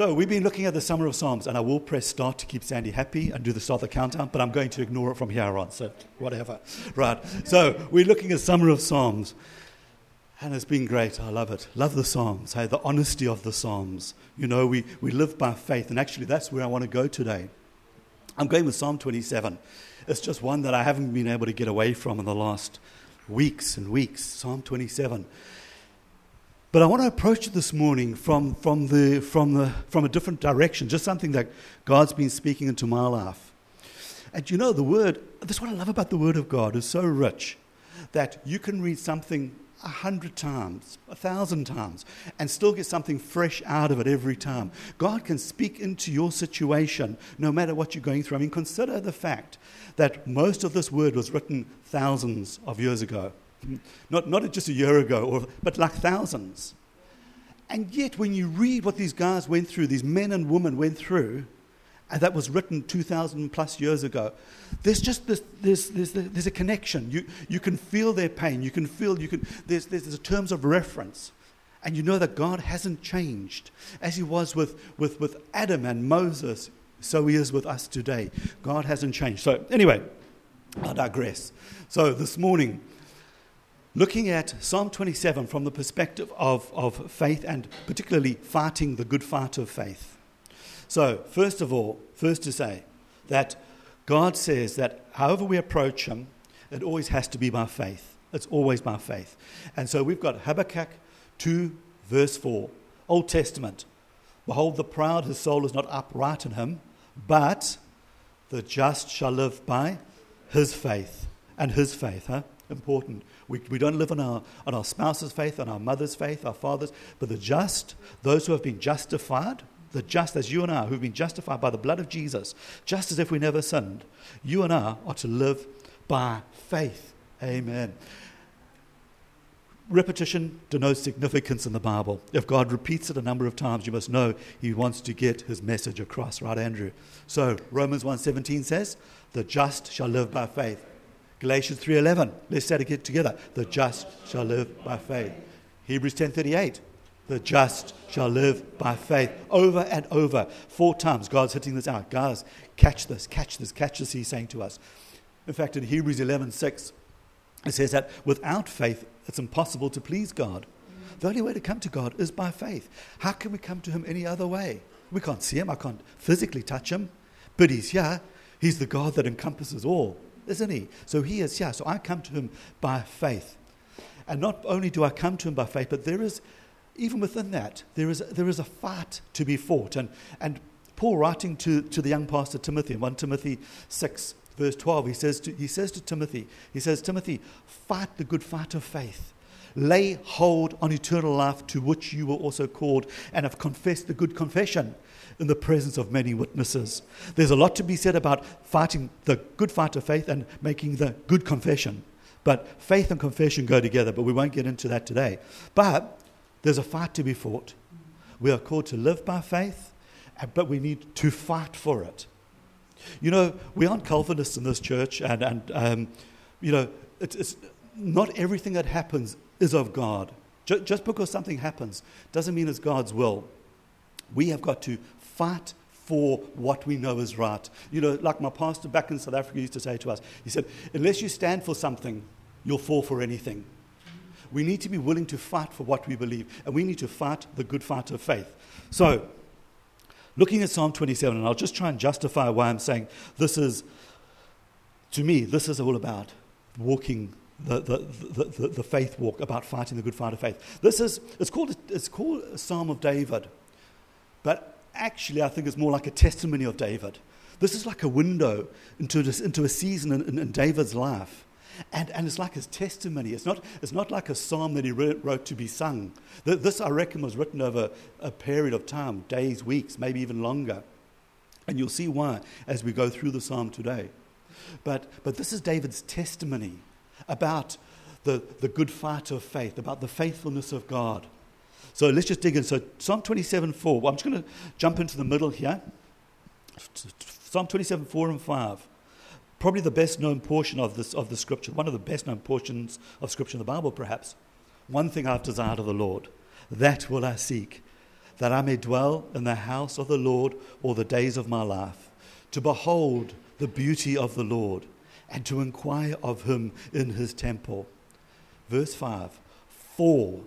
So we've been looking at the Summer of Psalms, and I will press start to keep Sandy happy and do the start the countdown, but I'm going to ignore it from here on, so whatever. Right. So we're looking at Summer of Psalms. And it's been great. I love it. Love the Psalms. Hey, the honesty of the Psalms. You know, we, we live by faith. And actually, that's where I want to go today. I'm going with Psalm 27. It's just one that I haven't been able to get away from in the last weeks and weeks. Psalm 27. But I want to approach it this morning from, from, the, from, the, from a different direction, just something that God's been speaking into my life. And you know, the Word, that's what I love about the Word of God, is so rich that you can read something a hundred times, a thousand times, and still get something fresh out of it every time. God can speak into your situation no matter what you're going through. I mean, consider the fact that most of this word was written thousands of years ago. Not, not just a year ago, or, but like thousands. And yet, when you read what these guys went through, these men and women went through, and that was written 2,000 plus years ago. There's just this, there's, there's, there's a connection. You, you can feel their pain. You can feel, you can, there's, there's, there's terms of reference. And you know that God hasn't changed. As he was with, with, with Adam and Moses, so he is with us today. God hasn't changed. So, anyway, I digress. So, this morning, looking at Psalm 27 from the perspective of, of faith and particularly fighting the good fight of faith. So, first of all, first to say that God says that however we approach Him, it always has to be by faith. It's always by faith. And so we've got Habakkuk 2, verse 4, Old Testament. Behold, the proud, his soul is not upright in him, but the just shall live by his faith. And his faith, huh? Important. We, we don't live on our, on our spouse's faith, on our mother's faith, our father's, but the just, those who have been justified, the just as you and I, who've been justified by the blood of Jesus, just as if we never sinned, you and I are to live by faith. Amen. Repetition denotes significance in the Bible. If God repeats it a number of times, you must know he wants to get his message across, right, Andrew? So Romans 1.17 says, the just shall live by faith. Galatians 3.11, let's say it together. The just shall live by faith. Hebrews 10.38, the just shall live by faith. Over and over. Four times God's hitting this out. Guys, catch this, catch this, catch this, he's saying to us. In fact, in Hebrews 11 6, it says that without faith, it's impossible to please God. The only way to come to God is by faith. How can we come to Him any other way? We can't see Him, I can't physically touch Him, but He's here. He's the God that encompasses all, isn't He? So He is here. So I come to Him by faith. And not only do I come to Him by faith, but there is even within that, there is, there is a fight to be fought. And, and Paul, writing to, to the young pastor Timothy in 1 Timothy 6, verse 12, he says, to, he says to Timothy, he says, Timothy, fight the good fight of faith. Lay hold on eternal life to which you were also called and have confessed the good confession in the presence of many witnesses. There's a lot to be said about fighting the good fight of faith and making the good confession. But faith and confession go together, but we won't get into that today. But there's a fight to be fought. We are called to live by faith, but we need to fight for it. You know, we aren't Calvinists in this church, and, and um, you know, it's, it's, not everything that happens is of God. Just, just because something happens doesn't mean it's God's will. We have got to fight for what we know is right. You know, like my pastor back in South Africa used to say to us, he said, unless you stand for something, you'll fall for anything. We need to be willing to fight for what we believe, and we need to fight the good fight of faith. So, looking at Psalm 27, and I'll just try and justify why I'm saying this is, to me, this is all about walking the, the, the, the, faith walk, about fighting the good fight of faith. This is, it's called, it's called a Psalm of David, but actually, I think it's more like a testimony of David. This is like a window into, this, into a season in, in, in David's life. And, and it's like his testimony. It's not, it's not like a psalm that he wrote to be sung. This, I reckon, was written over a period of time days, weeks, maybe even longer. And you'll see why as we go through the psalm today. But, but this is David's testimony about the, the good fight of faith, about the faithfulness of God. So let's just dig in. So, Psalm 27 4. Well, I'm just going to jump into the middle here. Psalm 27 4 and 5 probably the best known portion of, this, of the scripture, one of the best known portions of scripture in the Bible, perhaps. One thing I've desired of the Lord, that will I seek, that I may dwell in the house of the Lord all the days of my life, to behold the beauty of the Lord, and to inquire of him in his temple. Verse 5 For,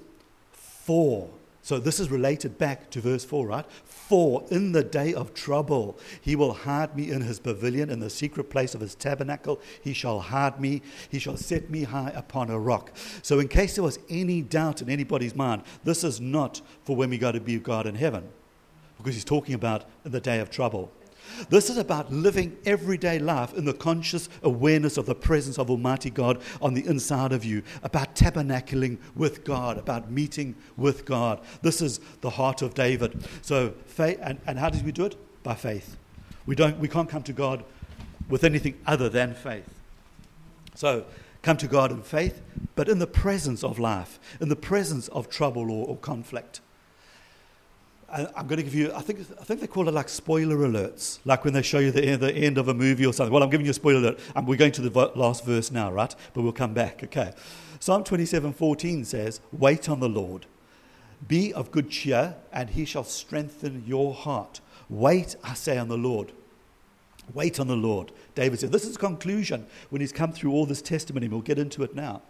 for, so this is related back to verse 4, right? For in the day of trouble he will hide me in his pavilion, in the secret place of his tabernacle. He shall hide me, he shall set me high upon a rock. So, in case there was any doubt in anybody's mind, this is not for when we go to be with God in heaven, because he's talking about in the day of trouble. This is about living everyday life in the conscious awareness of the presence of Almighty God on the inside of you, about tabernacling with God, about meeting with God. This is the heart of David. So, faith, and, and how did we do it? By faith. We, don't, we can't come to God with anything other than faith. So, come to God in faith, but in the presence of life, in the presence of trouble or, or conflict. I'm going to give you, I think, I think they call it like spoiler alerts, like when they show you the end, the end of a movie or something. Well, I'm giving you a spoiler alert. And we're going to the last verse now, right? But we'll come back. Okay. Psalm 27:14 says, Wait on the Lord. Be of good cheer, and he shall strengthen your heart. Wait, I say, on the Lord. Wait on the Lord. David said, This is a conclusion when he's come through all this testimony. We'll get into it now.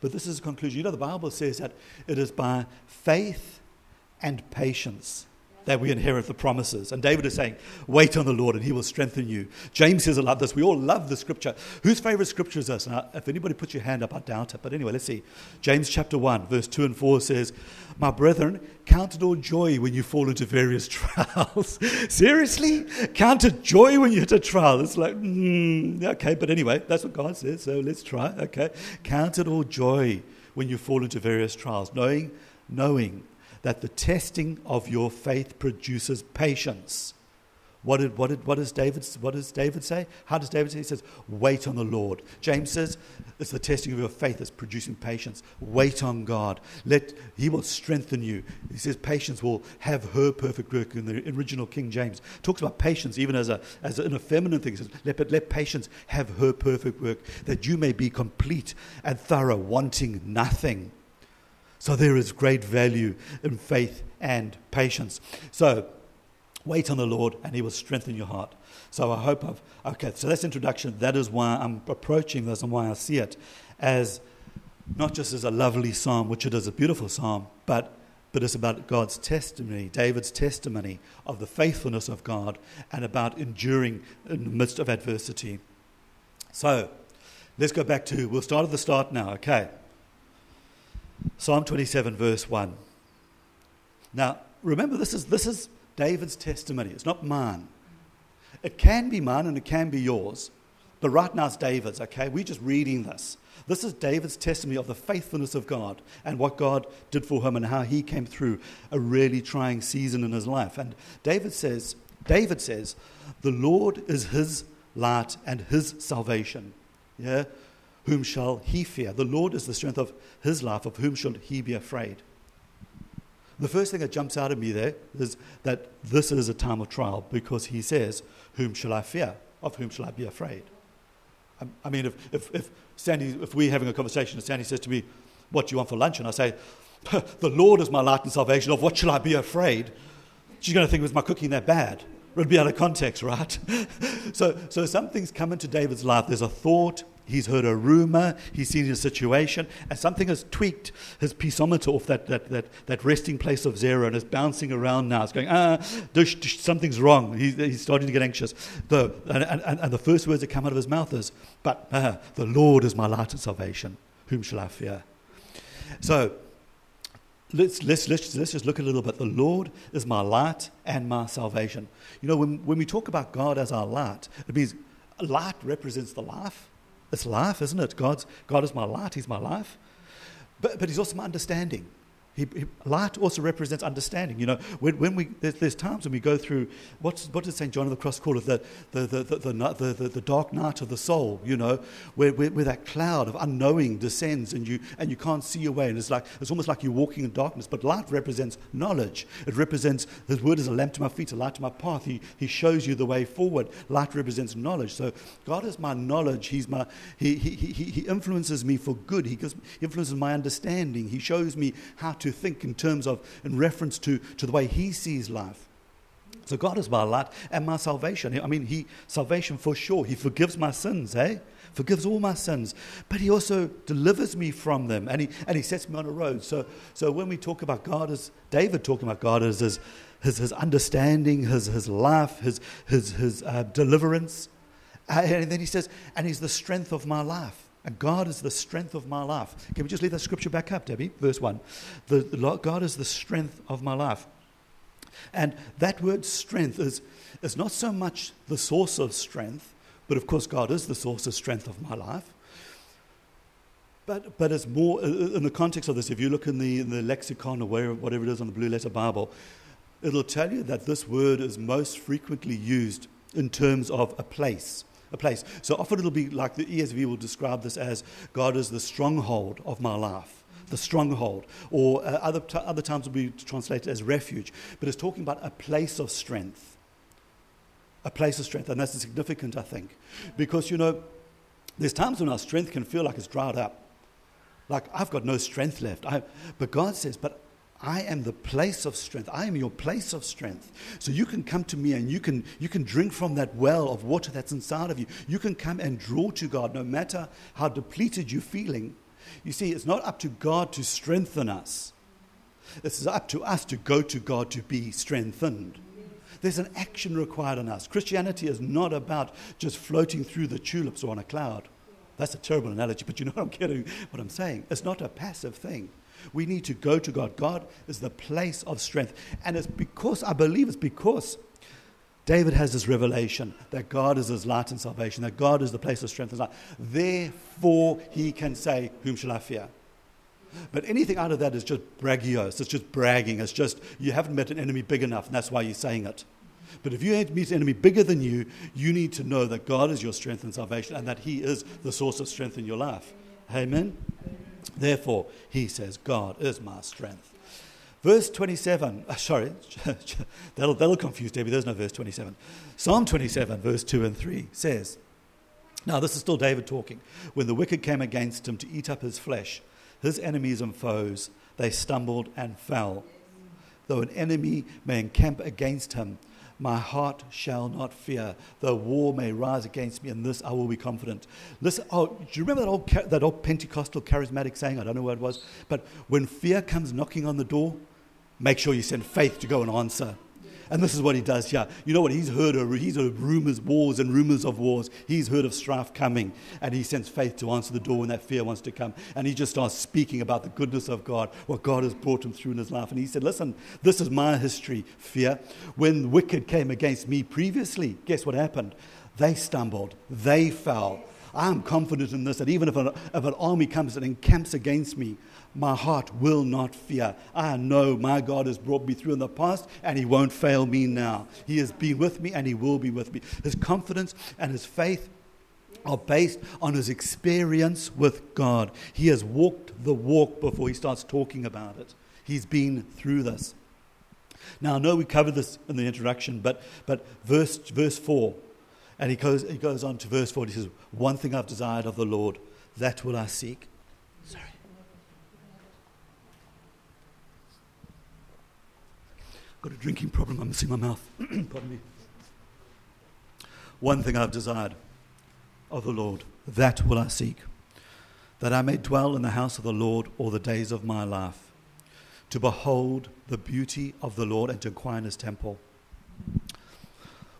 But this is a conclusion. You know, the Bible says that it is by faith and patience that we inherit the promises. And David is saying, Wait on the Lord and he will strengthen you. James says I love this. We all love the scripture. Whose favorite scripture is this? Now, if anybody puts your hand up, I doubt it. But anyway, let's see. James chapter 1, verse 2 and 4 says, My brethren, count it all joy when you fall into various trials. Seriously? Count it joy when you hit a trial. It's like, mm, okay, but anyway, that's what God says. So let's try. Okay. Count it all joy when you fall into various trials, knowing, knowing that the testing of your faith produces patience. What, did, what, did, what, does David, what does David say? How does David say? He says, Wait on the Lord. James says, It's the testing of your faith that's producing patience. Wait on God. Let, he will strengthen you. He says, Patience will have her perfect work. In the original King James talks about patience even as, a, as an feminine thing. He says, let, but let patience have her perfect work, that you may be complete and thorough, wanting nothing. So there is great value in faith and patience. So wait on the Lord and he will strengthen your heart. So I hope I've, okay, so that's introduction. That is why I'm approaching this and why I see it as not just as a lovely psalm, which it is a beautiful psalm, but but it's about God's testimony, David's testimony of the faithfulness of God and about enduring in the midst of adversity. So let's go back to, we'll start at the start now, okay? Psalm 27, verse 1. Now, remember, this is, this is David's testimony. It's not mine. It can be mine and it can be yours. But right now it's David's, okay? We're just reading this. This is David's testimony of the faithfulness of God and what God did for him and how he came through a really trying season in his life. And David says, David says, the Lord is his light and his salvation. Yeah? Whom shall he fear? The Lord is the strength of his life. Of whom should he be afraid? The first thing that jumps out at me there is that this is a time of trial because he says, Whom shall I fear? Of whom shall I be afraid? Um, I mean, if, if, if, Sandy, if we're having a conversation and Sandy says to me, What do you want for lunch? And I say, The Lord is my light and salvation. Of what shall I be afraid? She's going to think, Was my cooking that bad? It would be out of context, right? so, so some things come into David's life. There's a thought, He's heard a rumor, he's seen a situation, and something has tweaked his piezometer off that, that, that, that resting place of zero and is bouncing around now. It's going, ah, something's wrong. He's, he's starting to get anxious. The, and, and, and the first words that come out of his mouth is, But uh, the Lord is my light and salvation. Whom shall I fear? So let's, let's, let's, let's just look a little bit. The Lord is my light and my salvation. You know, when, when we talk about God as our light, it means light represents the life it's life, isn't it? God's, God is my light, He's my life. But, but He's also my understanding. He, he, light also represents understanding. You know, when, when we there's, there's, times when we go through what's, what does Saint John of the Cross call it? The the the, the, the, the, the dark night of the soul. You know, where, where, where, that cloud of unknowing descends and you and you can't see your way, and it's like it's almost like you're walking in darkness. But light represents knowledge. It represents His word is a lamp to my feet, a light to my path. He He shows you the way forward. Light represents knowledge. So God is my knowledge. He's my He He He, he influences me for good. He gives he influences my understanding. He shows me how to think in terms of, in reference to, to the way he sees life. So God is my light and my salvation. I mean, He salvation for sure. He forgives my sins, eh? Forgives all my sins, but He also delivers me from them, and He and He sets me on a road. So, so when we talk about God as David talking about God as his his, his understanding, his his life, his his his uh, deliverance, uh, and then he says, and He's the strength of my life. And God is the strength of my life. Can we just leave that scripture back up, Debbie? Verse 1. The, the, God is the strength of my life. And that word strength is, is not so much the source of strength, but of course, God is the source of strength of my life. But, but it's more in the context of this. If you look in the, in the lexicon or whatever it is on the Blue Letter Bible, it'll tell you that this word is most frequently used in terms of a place. A place. So often it'll be like the ESV will describe this as God is the stronghold of my life the stronghold, or uh, other, t- other times will be translated as refuge. But it's talking about a place of strength. A place of strength. And that's significant, I think. Because, you know, there's times when our strength can feel like it's dried up. Like, I've got no strength left. I, but God says, but I am the place of strength. I am your place of strength. So you can come to me and you can, you can drink from that well of water that's inside of you. You can come and draw to God no matter how depleted you're feeling. You see, it's not up to God to strengthen us, it's up to us to go to God to be strengthened. There's an action required on us. Christianity is not about just floating through the tulips or on a cloud. That's a terrible analogy, but you know what I'm getting, what I'm saying. It's not a passive thing. We need to go to God. God is the place of strength. And it's because, I believe it's because David has this revelation that God is his light and salvation, that God is the place of strength and light. Therefore, he can say, Whom shall I fear? But anything out of that is just braggios. It's just bragging. It's just, you haven't met an enemy big enough, and that's why you're saying it. But if you meet an enemy bigger than you, you need to know that God is your strength and salvation and that He is the source of strength in your life. Amen? Therefore, He says, God is my strength. Verse 27, uh, sorry, that'll, that'll confuse Debbie. There's no verse 27. Psalm 27, verse 2 and 3 says, Now this is still David talking. When the wicked came against him to eat up his flesh, his enemies and foes, they stumbled and fell. Though an enemy may encamp against him, my heart shall not fear. Though war may rise against me, in this I will be confident. Listen, oh, do you remember that old, that old Pentecostal charismatic saying? I don't know what it was. But when fear comes knocking on the door, make sure you send faith to go and answer. And this is what he does here. You know what? He's heard of, he's heard of rumors, wars and rumors of wars. He's heard of strife coming. And he sends faith to answer the door when that fear wants to come. And he just starts speaking about the goodness of God, what God has brought him through in his life. And he said, Listen, this is my history, fear. When wicked came against me previously, guess what happened? They stumbled, they fell. I'm confident in this that even if an, if an army comes and encamps against me, my heart will not fear. I know my God has brought me through in the past and He won't fail me now. He has been with me and He will be with me. His confidence and His faith are based on His experience with God. He has walked the walk before He starts talking about it. He's been through this. Now, I know we covered this in the introduction, but, but verse, verse 4, and he goes, he goes on to verse 4, he says, One thing I've desired of the Lord, that will I seek got a drinking problem. I'm missing my mouth. Pardon me. One thing I've desired of the Lord, that will I seek, that I may dwell in the house of the Lord all the days of my life, to behold the beauty of the Lord and to inquire in his temple.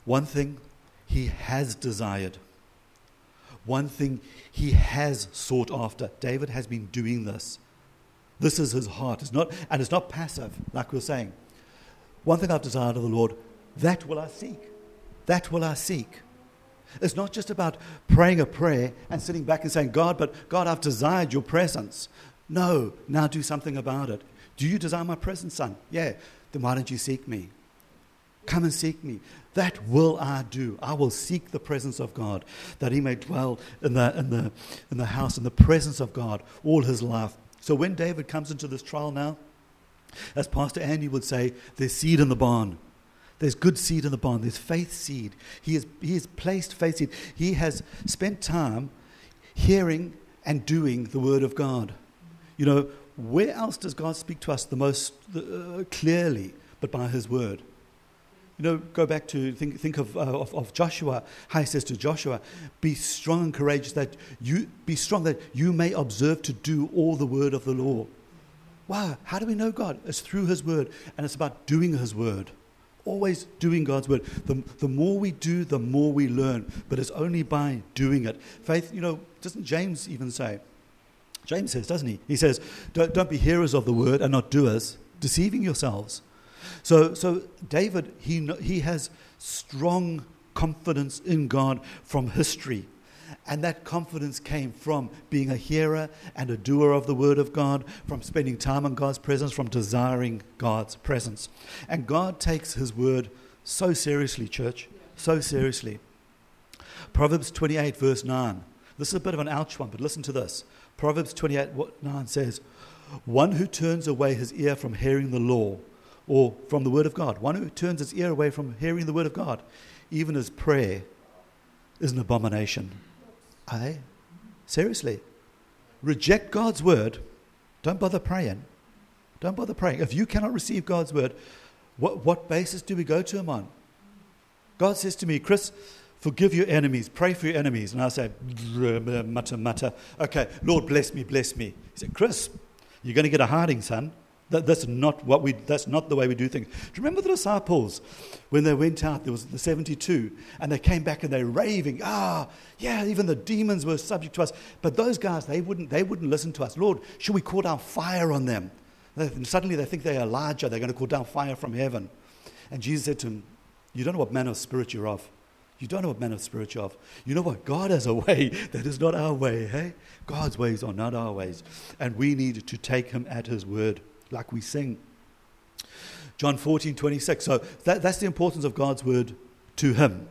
One thing he has desired, one thing he has sought after. David has been doing this. This is his heart. It's not, and it's not passive, like we are saying. One thing I've desired of the Lord, that will I seek. That will I seek. It's not just about praying a prayer and sitting back and saying, God, but God, I've desired your presence. No, now do something about it. Do you desire my presence, son? Yeah. Then why don't you seek me? Come and seek me. That will I do. I will seek the presence of God, that he may dwell in the, in the, in the house, in the presence of God, all his life. So when David comes into this trial now, as Pastor Andy would say, there's seed in the barn. There's good seed in the barn. There's faith seed. He has, he has placed faith seed. He has spent time hearing and doing the Word of God. You know, where else does God speak to us the most uh, clearly but by His Word? You know, go back to think, think of, uh, of, of, Joshua. How he says to Joshua, Be strong and courageous, that you be strong, that you may observe to do all the word of the law. Wow, how do we know God? It's through His Word, and it's about doing His Word. Always doing God's Word. The, the more we do, the more we learn, but it's only by doing it. Faith, you know, doesn't James even say? James says, doesn't he? He says, Don't, don't be hearers of the Word and not doers, deceiving yourselves. So, so David, he, he has strong confidence in God from history. And that confidence came from being a hearer and a doer of the Word of God, from spending time in God's presence, from desiring God's presence. And God takes His Word so seriously, church, so seriously. Proverbs 28, verse 9. This is a bit of an ouch one, but listen to this. Proverbs 28, 9 says, One who turns away his ear from hearing the law or from the Word of God, one who turns his ear away from hearing the Word of God, even his prayer is an abomination. I seriously reject God's word. Don't bother praying. Don't bother praying. If you cannot receive God's word, what, what basis do we go to Him on? God says to me, Chris, forgive your enemies, pray for your enemies. And I say, mutter, mutter. Okay, Lord, bless me, bless me. He said, Chris, you're going to get a harding, son. That, that's, not what we, that's not the way we do things. Do you remember the disciples when they went out? There was the 72, and they came back and they're raving. Ah, yeah, even the demons were subject to us. But those guys, they wouldn't, they wouldn't listen to us. Lord, should we call down fire on them? And suddenly they think they're Elijah. They're going to call down fire from heaven. And Jesus said to them, You don't know what manner of spirit you're of. You don't know what manner of spirit you're of. You know what? God has a way that is not our way, hey? God's ways are not our ways. And we need to take him at his word like we sing. John 14, 26. So that, that's the importance of God's word to him.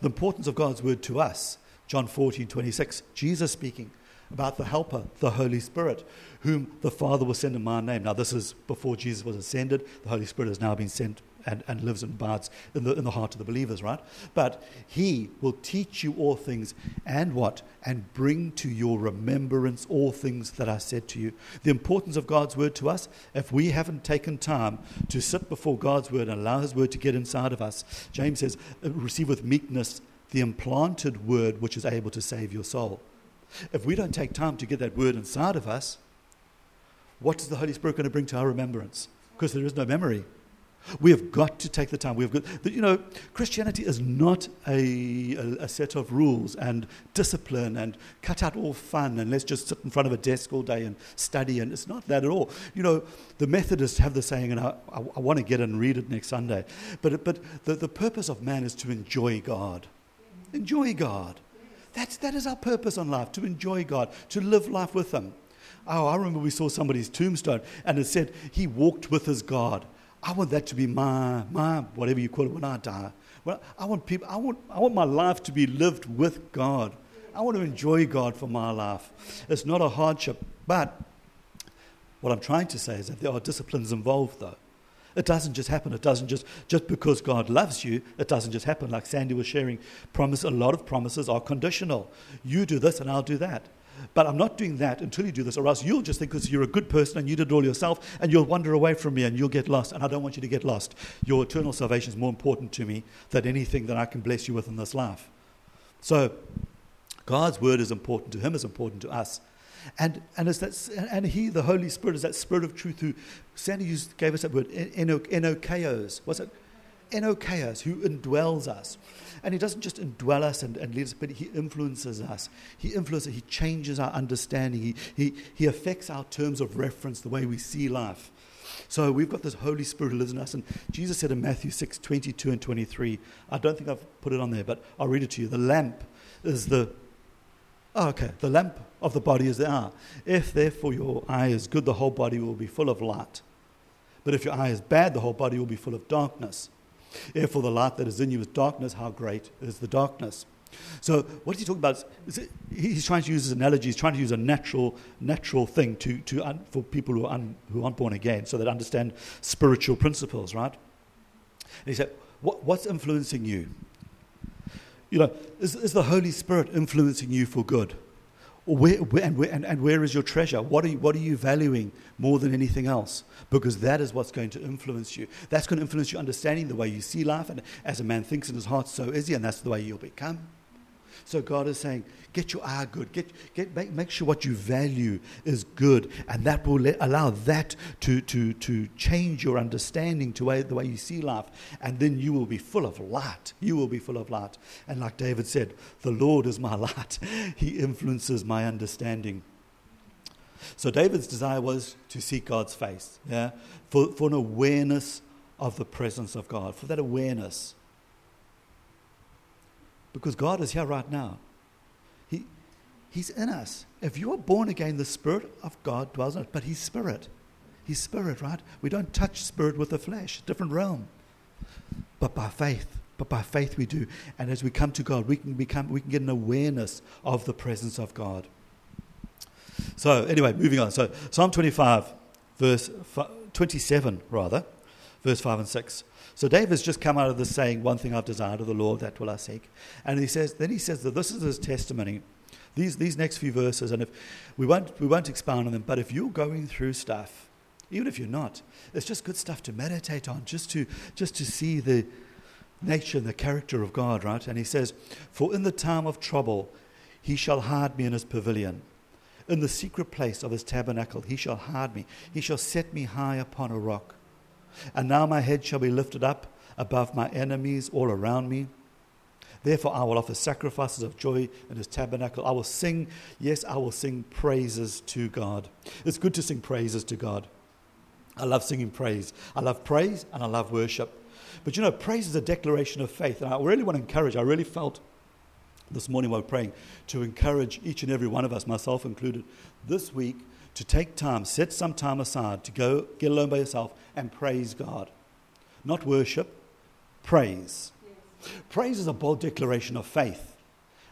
The importance of God's word to us. John 14, 26. Jesus speaking about the Helper, the Holy Spirit, whom the Father will send in my name. Now, this is before Jesus was ascended. The Holy Spirit has now been sent and, and lives and abides in the, in the heart of the believers, right? But he will teach you all things and what? And bring to your remembrance all things that I said to you. The importance of God's word to us, if we haven't taken time to sit before God's word and allow his word to get inside of us, James says, uh, receive with meekness the implanted word which is able to save your soul. If we don't take time to get that word inside of us, what is the Holy Spirit going to bring to our remembrance? Because there is no memory. We have got to take the time. We've got, you know, Christianity is not a, a, a, set of rules and discipline and cut out all fun and let's just sit in front of a desk all day and study. And it's not that at all. You know, the Methodists have the saying, and I, I, I want to get and read it next Sunday. But, but the, the purpose of man is to enjoy God. Enjoy God. That's, that is our purpose on life, to enjoy God, to live life with Him. Oh, I remember we saw somebody's tombstone and it said he walked with his God. I want that to be my, my whatever you call it when I die. Well, I want people, I want, I want my life to be lived with God. I want to enjoy God for my life. It's not a hardship, but what I'm trying to say is that there are disciplines involved, though. It doesn't just happen. It doesn't just just because God loves you. It doesn't just happen. Like Sandy was sharing, promise. A lot of promises are conditional. You do this, and I'll do that. But I'm not doing that until you do this, or else you'll just think because you're a good person and you did it all yourself, and you'll wander away from me and you'll get lost. And I don't want you to get lost. Your eternal salvation is more important to me than anything that I can bless you with in this life. So, God's word is important to Him, is important to us. And, and, that, and He, the Holy Spirit, is that Spirit of truth who, Sandy used, gave us that word, enokeos. What's it? Enokeos, who indwells us. And He doesn't just indwell us and, and lead us, but He influences us. He influences, He changes our understanding. He, he, he affects our terms of reference, the way we see life. So we've got this Holy Spirit who lives in us. And Jesus said in Matthew 6 22 and 23, I don't think I've put it on there, but I'll read it to you. The lamp is the, oh, okay, the lamp of the body is the eye. If therefore your eye is good, the whole body will be full of light. But if your eye is bad, the whole body will be full of darkness. Therefore, the light that is in you is darkness. How great is the darkness? So, what is he talking about? He's trying to use his analogy. He's trying to use a natural, natural thing to, to un, for people who, un, who aren't born again, so that understand spiritual principles, right? And he said, what, "What's influencing you? You know, is, is the Holy Spirit influencing you for good? Where, where, and, where, and, and where is your treasure? What are, you, what are you valuing more than anything else? Because that is what's going to influence you. That's going to influence your understanding, the way you see life. And as a man thinks in his heart, so is he, and that's the way you'll become. So God is saying, get your eye good. Get, get, make, make sure what you value is good. And that will let, allow that to, to, to change your understanding to way, the way you see life. And then you will be full of light. You will be full of light. And like David said, the Lord is my light. He influences my understanding. So David's desire was to seek God's face, yeah, for, for an awareness of the presence of God, for that awareness. Because God is here right now. He, he's in us. If you are born again, the Spirit of God dwells in us, but He's Spirit. He's Spirit, right? We don't touch Spirit with the flesh, different realm. But by faith, but by faith we do. And as we come to God, we can, become, we can get an awareness of the presence of God. So, anyway, moving on. So, Psalm 25, verse 27, rather, verse 5 and 6. So David's just come out of this saying, One thing I've desired of the Lord, that will I seek. And he says, then he says that this is his testimony. These, these next few verses, and if we won't, we won't expound on them, but if you're going through stuff, even if you're not, it's just good stuff to meditate on, just to, just to see the nature and the character of God, right? And he says, For in the time of trouble, he shall hide me in his pavilion. In the secret place of his tabernacle, he shall hide me. He shall set me high upon a rock. And now my head shall be lifted up above my enemies all around me. Therefore, I will offer sacrifices of joy in his tabernacle. I will sing, yes, I will sing praises to God. It's good to sing praises to God. I love singing praise. I love praise and I love worship. But you know, praise is a declaration of faith. And I really want to encourage, I really felt this morning while praying, to encourage each and every one of us, myself included, this week to take time, set some time aside to go get alone by yourself and praise God. Not worship, praise. Yes. Praise is a bold declaration of faith.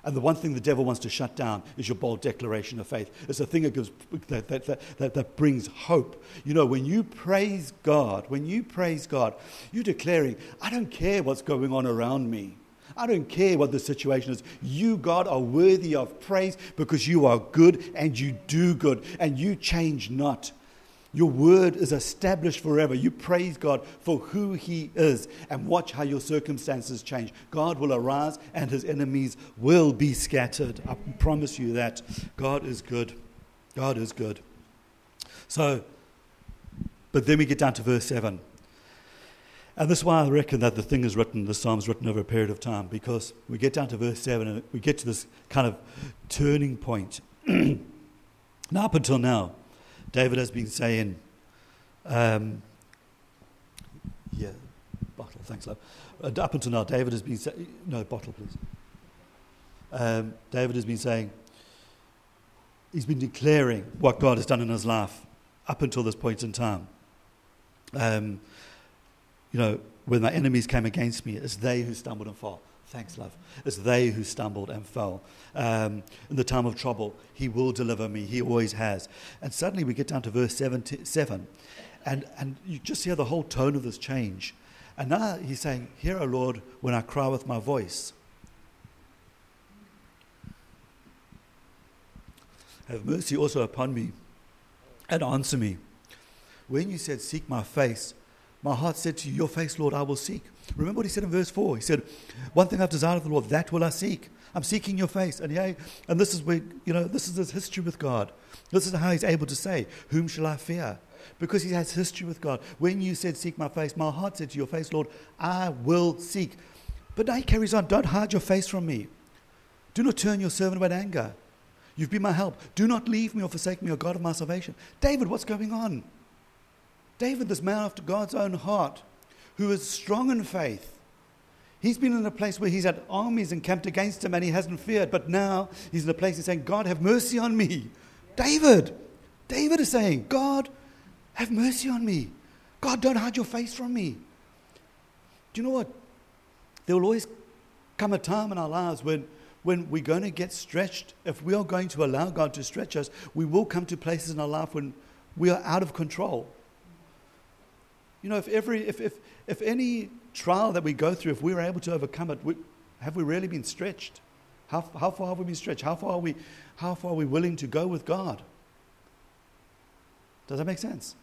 And the one thing the devil wants to shut down is your bold declaration of faith. It's a thing that, gives, that, that, that, that, brings hope. You know, when you praise God, when you praise God, you're declaring, I don't care what's going on around me. I don't care what the situation is. You, God, are worthy of praise because you are good and you do good and you change not. Your word is established forever. You praise God for who He is and watch how your circumstances change. God will arise and His enemies will be scattered. I promise you that. God is good. God is good. So, but then we get down to verse 7. And this is why I reckon that the thing is written, the psalm is written over a period of time, because we get down to verse 7 and we get to this kind of turning point. now, up until now, David has been saying, um, yeah, bottle, thanks, love. Uh, up until now, David has been saying, no, bottle, please. Um, David has been saying, he's been declaring what God has done in his life up until this point in time. Um, you know, when my enemies came against me, it's they who stumbled and fell. Thanks, love. It's they who stumbled and fell. Um, in the time of trouble, He will deliver me. He always has. And suddenly we get down to verse 7, and, and you just hear the whole tone of this change. And now He's saying, Hear, O Lord, when I cry with my voice. Have mercy also upon me and answer me. When you said, Seek my face, my heart said to you, Your face, Lord, I will seek. Remember what he said in verse 4? He said, One thing I've desired of the Lord, that will I seek. I'm seeking your face. And yea, and this is where, you know, this is his history with God. This is how he's able to say, Whom shall I fear? Because he has history with God. When you said, Seek my face, my heart said to your face, Lord, I will seek. But now he carries on, Don't hide your face from me. Do not turn your servant away in anger. You've been my help. Do not leave me or forsake me, O God of my salvation. David, what's going on? David, this man after God's own heart, who is strong in faith, he's been in a place where he's had armies encamped against him and he hasn't feared, but now he's in a place he's saying, God, have mercy on me. David, David is saying, God, have mercy on me. God, don't hide your face from me. Do you know what? There will always come a time in our lives when, when we're going to get stretched. If we are going to allow God to stretch us, we will come to places in our life when we are out of control. You know, if, every, if, if, if any trial that we go through, if we were able to overcome it, we, have we really been stretched? How, how far have we been stretched? How far, are we, how far are we willing to go with God? Does that make sense?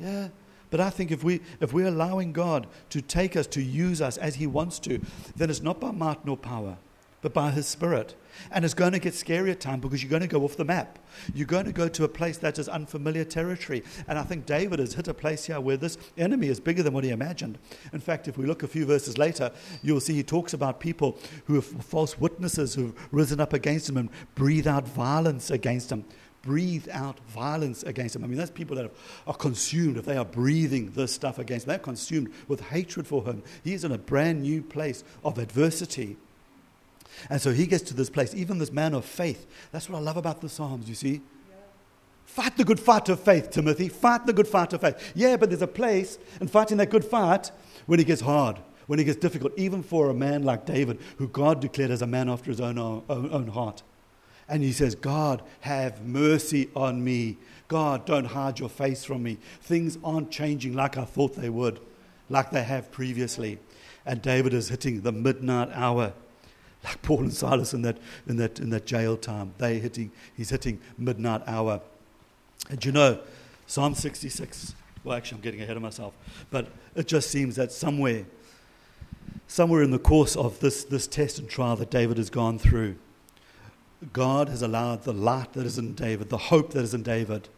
Yeah. yeah. But I think if, we, if we're allowing God to take us, to use us as He wants to, then it's not by might nor power, but by His Spirit. And it's going to get scary at times because you're going to go off the map. You're going to go to a place that is unfamiliar territory. And I think David has hit a place here where this enemy is bigger than what he imagined. In fact, if we look a few verses later, you'll see he talks about people who are false witnesses who've risen up against him and breathe out violence against him breathe out violence against him. I mean, that's people that are consumed, if they are breathing this stuff against him, they're consumed with hatred for him. He is in a brand new place of adversity. And so he gets to this place, even this man of faith. That's what I love about the Psalms, you see. Fight the good fight of faith, Timothy. Fight the good fight of faith. Yeah, but there's a place in fighting that good fight when it gets hard, when it gets difficult, even for a man like David, who God declared as a man after his own, own, own heart. And he says, God, have mercy on me. God, don't hide your face from me. Things aren't changing like I thought they would, like they have previously. And David is hitting the midnight hour, like Paul and Silas in that, in that, in that jail time. They hitting, he's hitting midnight hour. And you know, Psalm 66, well, actually, I'm getting ahead of myself, but it just seems that somewhere, somewhere in the course of this, this test and trial that David has gone through, God has allowed the light that is in David, the hope that is in David,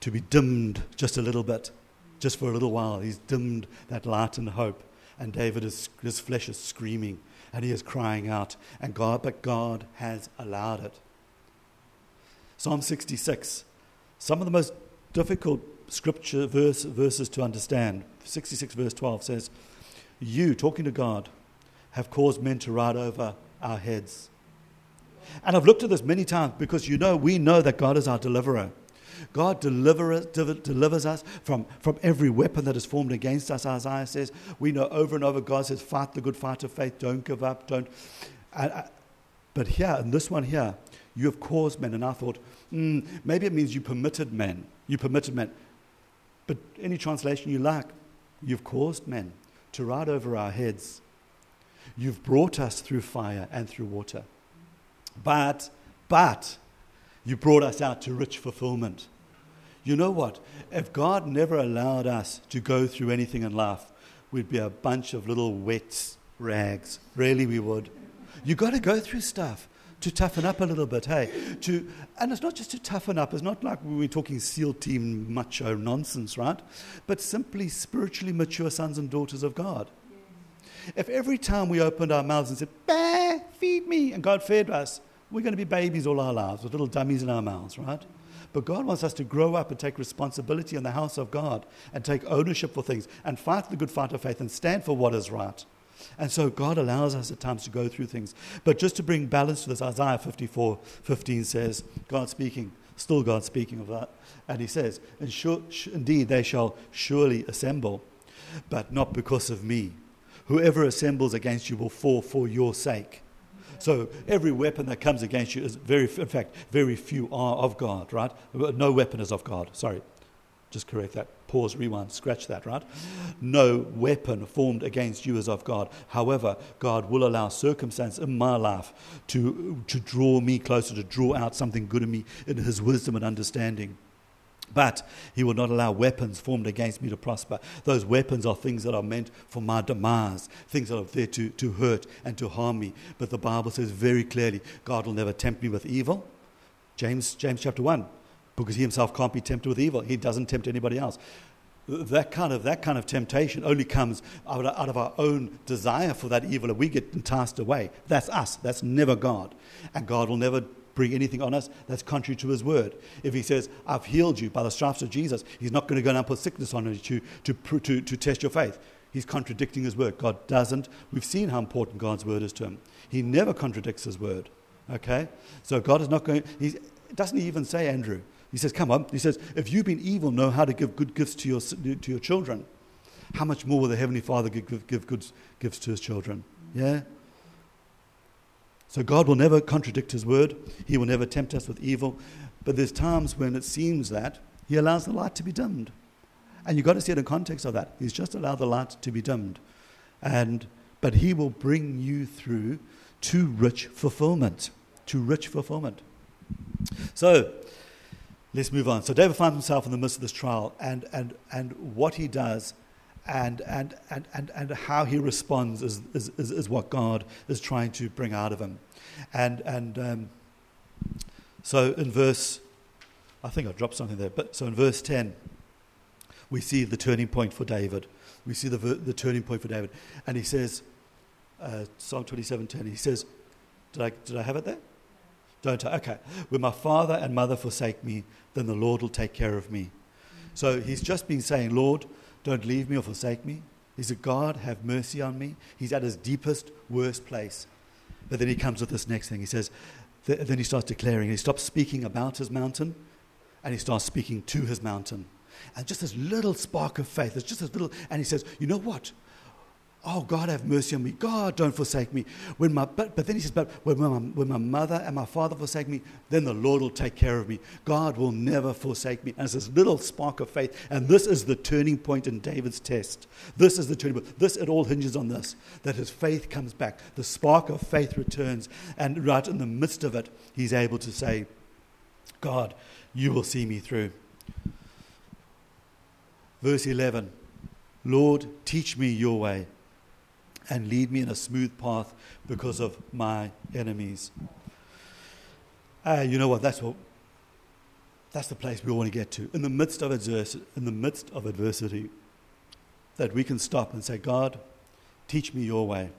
to be dimmed just a little bit, just for a little while. He's dimmed that light and hope. And David is, his flesh is screaming and he is crying out. And God, but God has allowed it. Psalm 66, some of the most difficult scripture verse, verses to understand. 66 verse 12 says, You, talking to God, have caused men to ride over our heads. And I've looked at this many times because you know, we know that God is our deliverer. God deliver us, delivers us from, from every weapon that is formed against us, Isaiah says. We know over and over God says, fight the good fight of faith, don't give up, don't. but here, in this one here, you have caused men. And I thought, mm, maybe it means you permitted men. You permitted men. But any translation you like, you've caused men to ride over our heads. You've brought us through fire and through water. But, but, you brought us out to rich fulfillment. You know what? If God never allowed us to go through anything in life, we'd be a bunch of little wet rags. Really, we would. You've got to go through stuff to toughen up a little bit, hey? To, and it's not just to toughen up, it's not like we're talking SEAL team macho nonsense, right? But simply spiritually mature sons and daughters of God. If every time we opened our mouths and said, bah, feed me, and God fed us, we're going to be babies all our lives with little dummies in our mouths, right? But God wants us to grow up and take responsibility in the house of God and take ownership for things and fight the good fight of faith and stand for what is right. And so God allows us at times to go through things. But just to bring balance to this, Isaiah 54 15 says, God speaking, still God speaking of that. And he says, Indeed, they shall surely assemble, but not because of me. Whoever assembles against you will fall for your sake. So every weapon that comes against you is very, in fact, very few are of God, right? No weapon is of God. Sorry. Just correct that. Pause, rewind, scratch that, right? No weapon formed against you is of God. However, God will allow circumstance in my life to, to draw me closer, to draw out something good in me in His wisdom and understanding. But he will not allow weapons formed against me to prosper. Those weapons are things that are meant for my demise, things that are there to, to hurt and to harm me. But the Bible says very clearly God will never tempt me with evil. James, James chapter 1, because he himself can't be tempted with evil. He doesn't tempt anybody else. That kind of, that kind of temptation only comes out of, out of our own desire for that evil, and we get enticed away. That's us. That's never God. And God will never bring anything on us that's contrary to his word. If he says, I've healed you by the stripes of Jesus, he's not going to go and put sickness on you to, to, to, to test your faith. He's contradicting his word. God doesn't. We've seen how important God's word is to him. He never contradicts his word. Okay? So God is not going, he doesn't even say, Andrew. He says, Come on. He says, If you've been evil, know how to give good gifts to your, to your children. How much more will the Heavenly Father give, give good gifts to his children? Yeah? So God will never contradict his word. He will never tempt us with evil. But there's times when it seems that he allows the light to be dimmed. And you've got to see it in context of that. He's just allowed the light to be dimmed. And but he will bring you through to rich fulfillment. To rich fulfillment. So, let's move on. So, David finds himself in the midst of this trial, and, and, and what he does and, and, and, and, and how he responds is, is, is, is what God is trying to bring out of him. And, and um, so, in verse, I think I dropped something there, but so in verse 10, we see the turning point for David. We see the, the turning point for David. And he says, uh, Psalm 27:10, he says, did I, did I have it there? Don't I? Okay. When my father and mother forsake me, then the Lord will take care of me. So he's just been saying, Lord, don't leave me or forsake me. He said, God, have mercy on me. He's at his deepest, worst place. But then he comes with this next thing. He says, th- then he starts declaring. He stops speaking about his mountain and he starts speaking to his mountain. And just this little spark of faith, it's just this little, and he says, You know what? Oh, God, have mercy on me. God, don't forsake me. When my, but, but then he says, But when my, when my mother and my father forsake me, then the Lord will take care of me. God will never forsake me. And it's this little spark of faith. And this is the turning point in David's test. This is the turning point. This, it all hinges on this that his faith comes back. The spark of faith returns. And right in the midst of it, he's able to say, God, you will see me through. Verse 11 Lord, teach me your way and lead me in a smooth path because of my enemies. Uh, you know what? That's what. That's the place we all want to get to. In the midst of adversity, in the midst of adversity, that we can stop and say, God, teach me your way.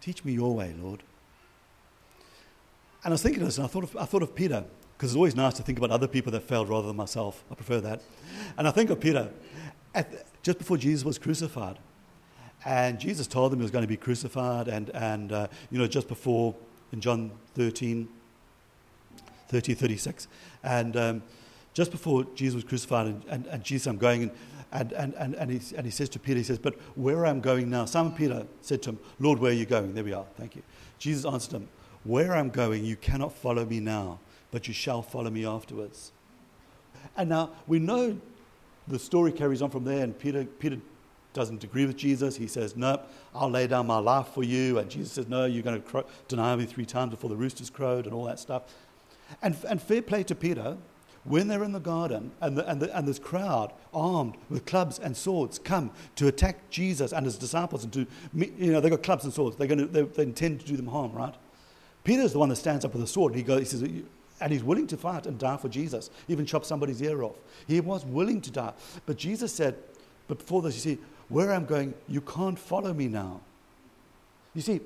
Teach me your way, Lord. And I was thinking of this, and I thought of, I thought of Peter, because it's always nice to think about other people that failed rather than myself. I prefer that. And I think of Peter, just before Jesus was crucified. And Jesus told them he was going to be crucified, and, and uh, you know, just before in John 13, 30, 36. And um, just before Jesus was crucified, and, and, and Jesus, I'm going, and, and, and, and, he, and he says to Peter, he says, But where I'm going now, Simon Peter said to him, Lord, where are you going? There we are, thank you. Jesus answered him, Where I'm going, you cannot follow me now, but you shall follow me afterwards. And now we know the story carries on from there, and Peter, Peter doesn't agree with Jesus. He says, No, I'll lay down my life for you. And Jesus says, No, you're going to cro- deny me three times before the roosters crowed and all that stuff. And, and fair play to Peter, when they're in the garden and, the, and, the, and this crowd armed with clubs and swords come to attack Jesus and his disciples and to, you know, they've got clubs and swords. They're going to, they, they intend to do them harm, right? Peter's the one that stands up with a sword. And he, goes, he says, and he's willing to fight and die for Jesus, even chop somebody's ear off. He was willing to die. But Jesus said, but before this, you see, where I'm going, you can't follow me now. You see,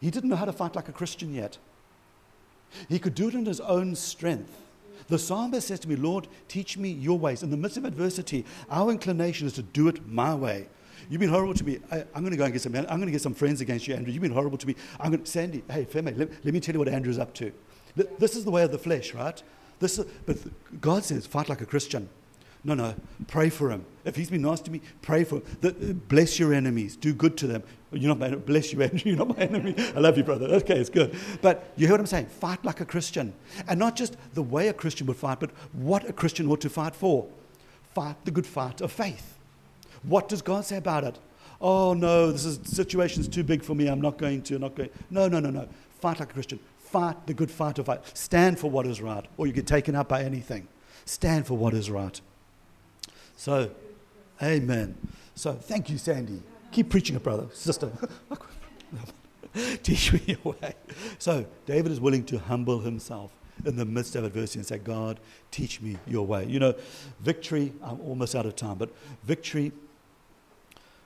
he didn't know how to fight like a Christian yet. He could do it in his own strength. The psalmist says to me, Lord, teach me your ways. In the midst of adversity, our inclination is to do it my way. You've been horrible to me. I, am going to go and get some. I'm going to get some friends against you, Andrew. You've been horrible to me. I'm going to, Sandy. Hey, Femi, let, let me tell you what Andrew's up to. This is the way of the flesh, right? This is, but God says, fight like a Christian. No, no, pray for him. If he's been nice to me, pray for him. The, uh, bless your enemies. Do good to them. You're not my enemy. Bless you, Andrew. You're not my enemy. I love you, brother. Okay, it's good. But you hear what I'm saying? Fight like a Christian. And not just the way a Christian would fight, but what a Christian ought to fight for. Fight the good fight of faith. What does God say about it? Oh, no, this is, situation's too big for me. I'm not going to. Not going. No, no, no, no. Fight like a Christian. Fight the good fight of faith. Stand for what is right, or you get taken up by anything. Stand for what is right. So, amen. So, thank you, Sandy. Keep preaching it, brother, sister. Teach me your way. So, David is willing to humble himself in the midst of adversity and say, God, teach me your way. You know, victory, I'm almost out of time, but victory,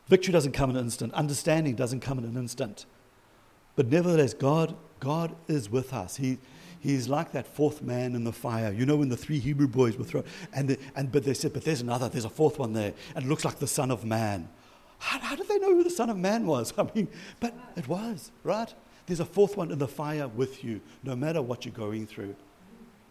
victory doesn't come in an instant. Understanding doesn't come in an instant. But nevertheless, God, God is with us. He, he's like that fourth man in the fire. You know, when the three Hebrew boys were thrown, and, the, and but they said, but there's another, there's a fourth one there, and it looks like the Son of Man. How, how did they know who the Son of Man was? I mean, but it was, right? There's a fourth one in the fire with you, no matter what you're going through.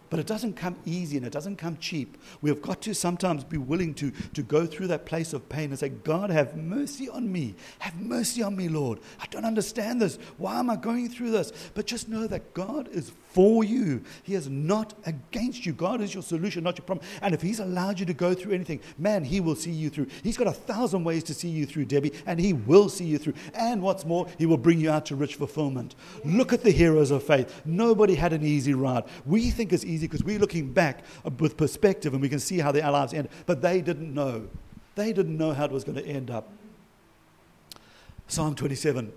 But it doesn't come easy and it doesn't come cheap. We have got to sometimes be willing to, to go through that place of pain and say, God, have mercy on me. Have mercy on me, Lord. I don't understand this. Why am I going through this? But just know that God is for you. He is not against you. God is your solution, not your problem. And if He's allowed you to go through anything, man, He will see you through. He's got a thousand ways to see you through, Debbie, and He will see you through. And what's more, He will bring you out to rich fulfillment. Look at the heroes of faith. Nobody had an easy ride. We think it's easy because we're looking back with perspective and we can see how their lives end, but they didn't know. They didn't know how it was going to end up. Psalm 27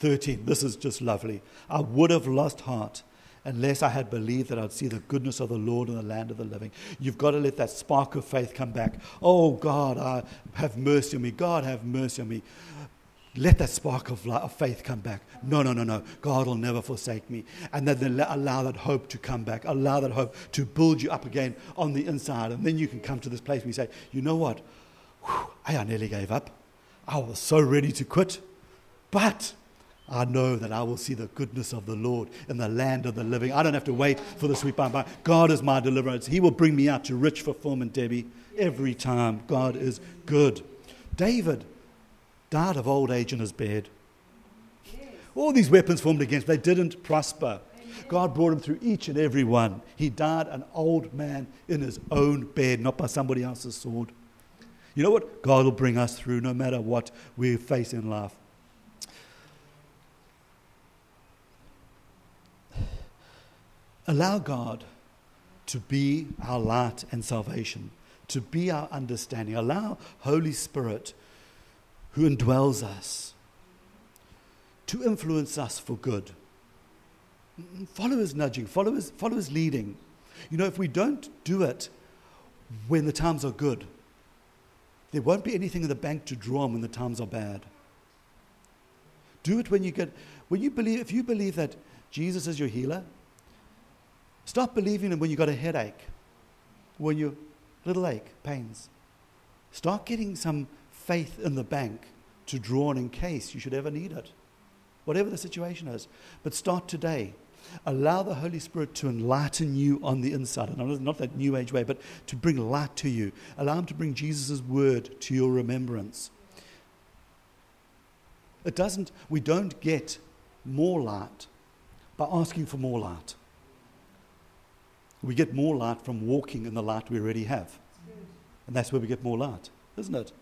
13. This is just lovely. I would have lost heart unless I had believed that I'd see the goodness of the Lord in the land of the living. You've got to let that spark of faith come back. Oh, God, I have mercy on me. God, have mercy on me. Let that spark of, of faith come back. No, no, no, no. God will never forsake me. And then allow that hope to come back. Allow that hope to build you up again on the inside. And then you can come to this place where you say, you know what? Whew, I nearly gave up. I was so ready to quit. But I know that I will see the goodness of the Lord in the land of the living. I don't have to wait for the sweet by and by. God is my deliverance. He will bring me out to rich fulfillment, Debbie, every time. God is good. David died of old age in his bed. All these weapons formed against him, they didn't prosper. God brought him through each and every one. He died an old man in his own bed, not by somebody else's sword. You know what? God will bring us through no matter what we face in life. Allow God to be our light and salvation, to be our understanding. Allow Holy Spirit, who indwells us, to influence us for good. Follow his nudging, follow his, follow his leading. You know, if we don't do it when the times are good, there won't be anything in the bank to draw on when the times are bad. Do it when you get, when you believe, if you believe that Jesus is your healer, stop believing him when you've got a headache, when you little ache, pains. Start getting some faith in the bank to draw on in case you should ever need it, whatever the situation is. But start today. Allow the Holy Spirit to enlighten you on the inside. And not that new age way, but to bring light to you. Allow Him to bring Jesus' word to your remembrance. It doesn't, we don't get more light by asking for more light. We get more light from walking in the light we already have. And that's where we get more light, isn't it?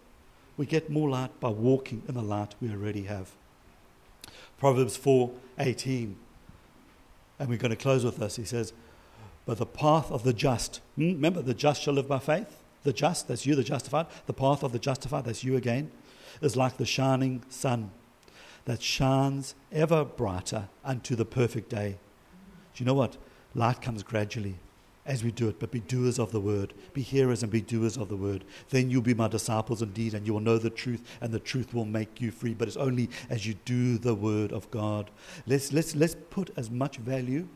We get more light by walking in the light we already have. Proverbs 4:18 and we're going to close with this. He says, But the path of the just, hmm? remember, the just shall live by faith. The just, that's you, the justified. The path of the justified, that's you again, is like the shining sun that shines ever brighter unto the perfect day. Do you know what? Light comes gradually as we do it, but be doers of the word. Be hearers and be doers of the word. Then you'll be my disciples indeed, and you will know the truth, and the truth will make you free. But it's only as you do the word of God. Let's, let's, let's put as much value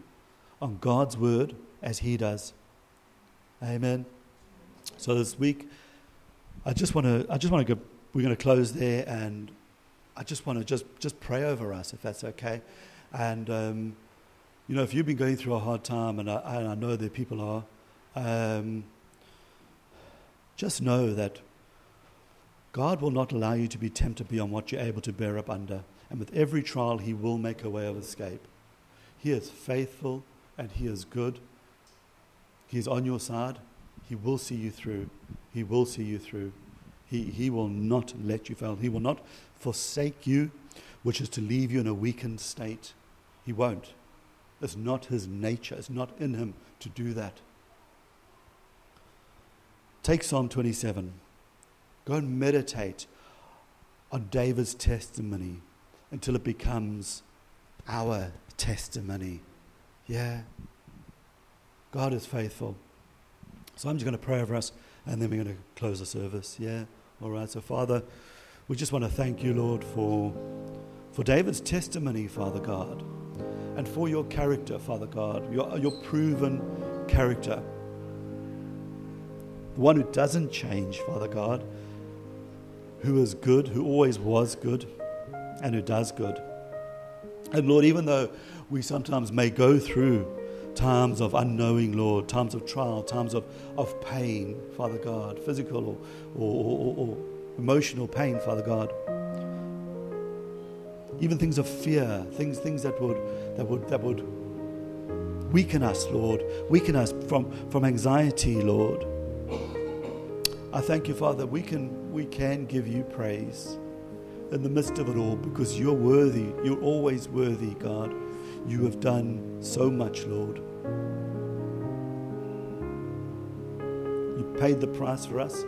on God's word as He does. Amen. So this week, I just want to, I just want to go, we're going to close there, and I just want to just, just pray over us, if that's okay. And, um, you know, if you've been going through a hard time, and I, and I know that people are, um, just know that God will not allow you to be tempted beyond what you're able to bear up under. And with every trial, He will make a way of escape. He is faithful and He is good. He is on your side. He will see you through. He will see you through. He, he will not let you fail. He will not forsake you, which is to leave you in a weakened state. He won't. It's not his nature, it's not in him to do that. Take Psalm 27. Go and meditate on David's testimony until it becomes our testimony. Yeah. God is faithful. So I'm just going to pray over us and then we're going to close the service. Yeah. All right. So, Father, we just want to thank you, Lord, for, for David's testimony, Father God and for your character, Father God, your, your proven character. The one who doesn't change, Father God, who is good, who always was good, and who does good. And Lord, even though we sometimes may go through times of unknowing, Lord, times of trial, times of, of pain, Father God, physical or, or, or, or emotional pain, Father God even things of fear, things, things that would, that would, that would Weaken us, Lord. Weaken us from, from anxiety, Lord. I thank you, Father, we can, we can give you praise in the midst of it all because you're worthy. You're always worthy, God. You have done so much, Lord. You paid the price for us.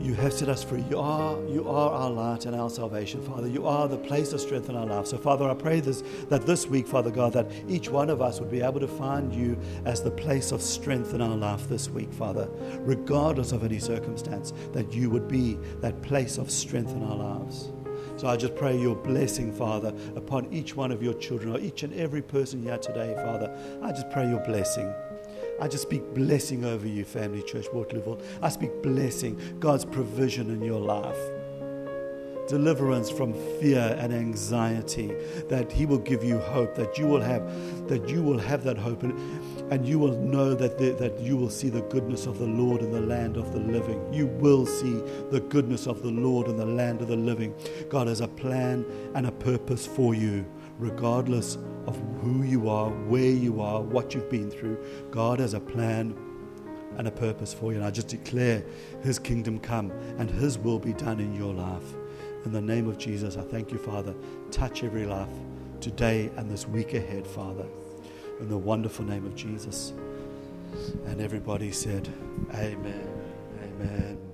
You have set us free. You are, you are our light and our salvation, Father. You are the place of strength in our life. So, Father, I pray this, that this week, Father God, that each one of us would be able to find you as the place of strength in our life this week, Father, regardless of any circumstance, that you would be that place of strength in our lives. So I just pray your blessing, Father, upon each one of your children, or each and every person here today, Father. I just pray your blessing. I just speak blessing over you, Family Church Waterlooville. I speak blessing, God's provision in your life. Deliverance from fear and anxiety, that He will give you hope, that you will have, that you will have that hope, and, and you will know that, the, that you will see the goodness of the Lord in the land of the living. You will see the goodness of the Lord in the land of the living. God has a plan and a purpose for you regardless of who you are, where you are, what you've been through. God has a plan and a purpose for you. And I just declare His kingdom come and His will be done in your life. In the name of Jesus, I thank you, Father. Touch every life today and this week ahead, Father. In the wonderful name of Jesus. And everybody said, Amen. Amen.